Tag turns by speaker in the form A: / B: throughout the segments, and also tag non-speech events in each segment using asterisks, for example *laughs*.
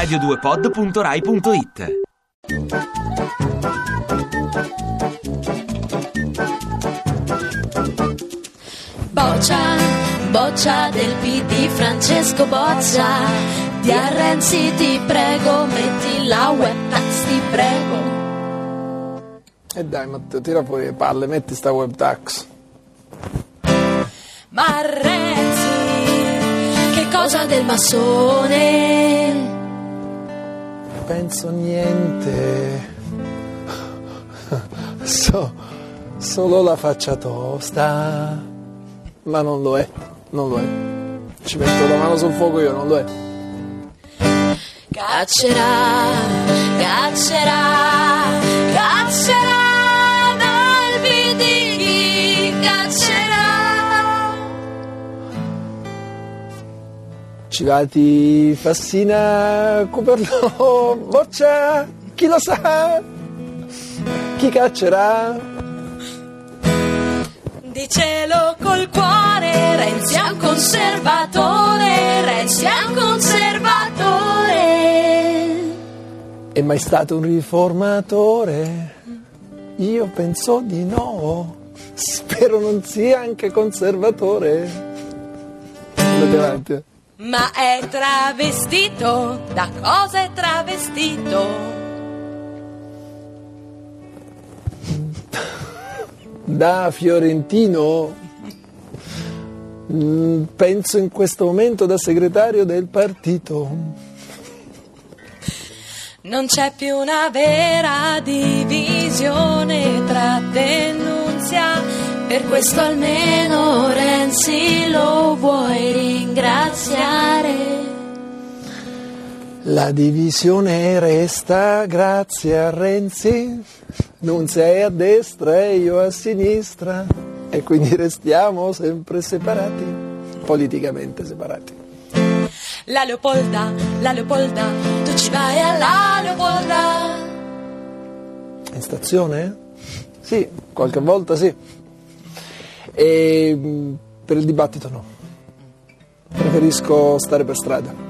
A: radio2pod.rai.it
B: Boccia, boccia del PD Francesco Boccia Di Renzi ti prego metti la web tax ti prego
C: E dai Matteo, tira fuori le palle, metti sta web tax.
B: Ma Renzi, che cosa del massone?
C: Penso niente. So, solo la faccia tosta. Ma non lo è, non lo è. Ci metto la mano sul fuoco io, non lo è.
B: Caccerà, caccerà, caccerà
C: Civati, Fassina, Cuperlo, Boccia, *laughs* chi lo sa? Chi caccerà?
B: Dicelo col cuore, Renzi è un conservatore, Renzi è un conservatore.
C: È mai stato un riformatore? Io penso di no. Spero non sia anche conservatore. Andate avanti.
B: Ma è travestito, da cosa è travestito?
C: Da Fiorentino mm, penso in questo momento da segretario del partito.
B: Non c'è più una vera divisione tra denunzia, per questo almeno Renzi lo vuoi
C: La divisione resta grazie a Renzi, non sei a destra e io a sinistra e quindi restiamo sempre separati, politicamente separati.
B: La Leopolda, la Leopolda, tu ci vai alla Leopolda.
C: In stazione? Sì, qualche volta sì. E mh, per il dibattito no. Preferisco stare per strada.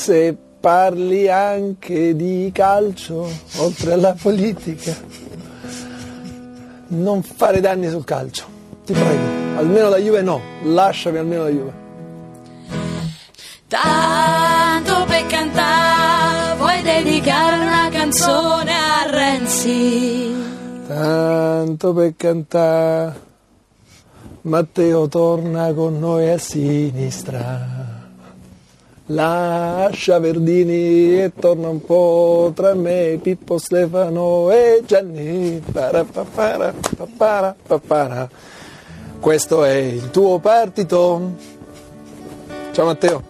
C: Se parli anche di calcio, oltre alla politica, non fare danni sul calcio, ti prego. Almeno la Juve no, lasciami almeno la Juve.
B: Tanto per cantare, vuoi dedicare una canzone a Renzi?
C: Tanto per cantare, Matteo torna con noi a sinistra. Lascia Verdini e torna un po' tra me, Pippo Stefano e Gianni. Parapapara, papara, papara. Questo è il tuo partito. Ciao Matteo.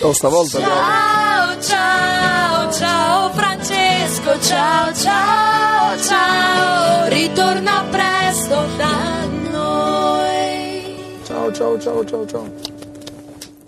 C: Oh, stavolta
B: Ciao, ciao, ciao Francesco, ciao, ciao, ciao. Ritorna presto da noi.
C: Ciao, ciao, ciao, ciao, ciao.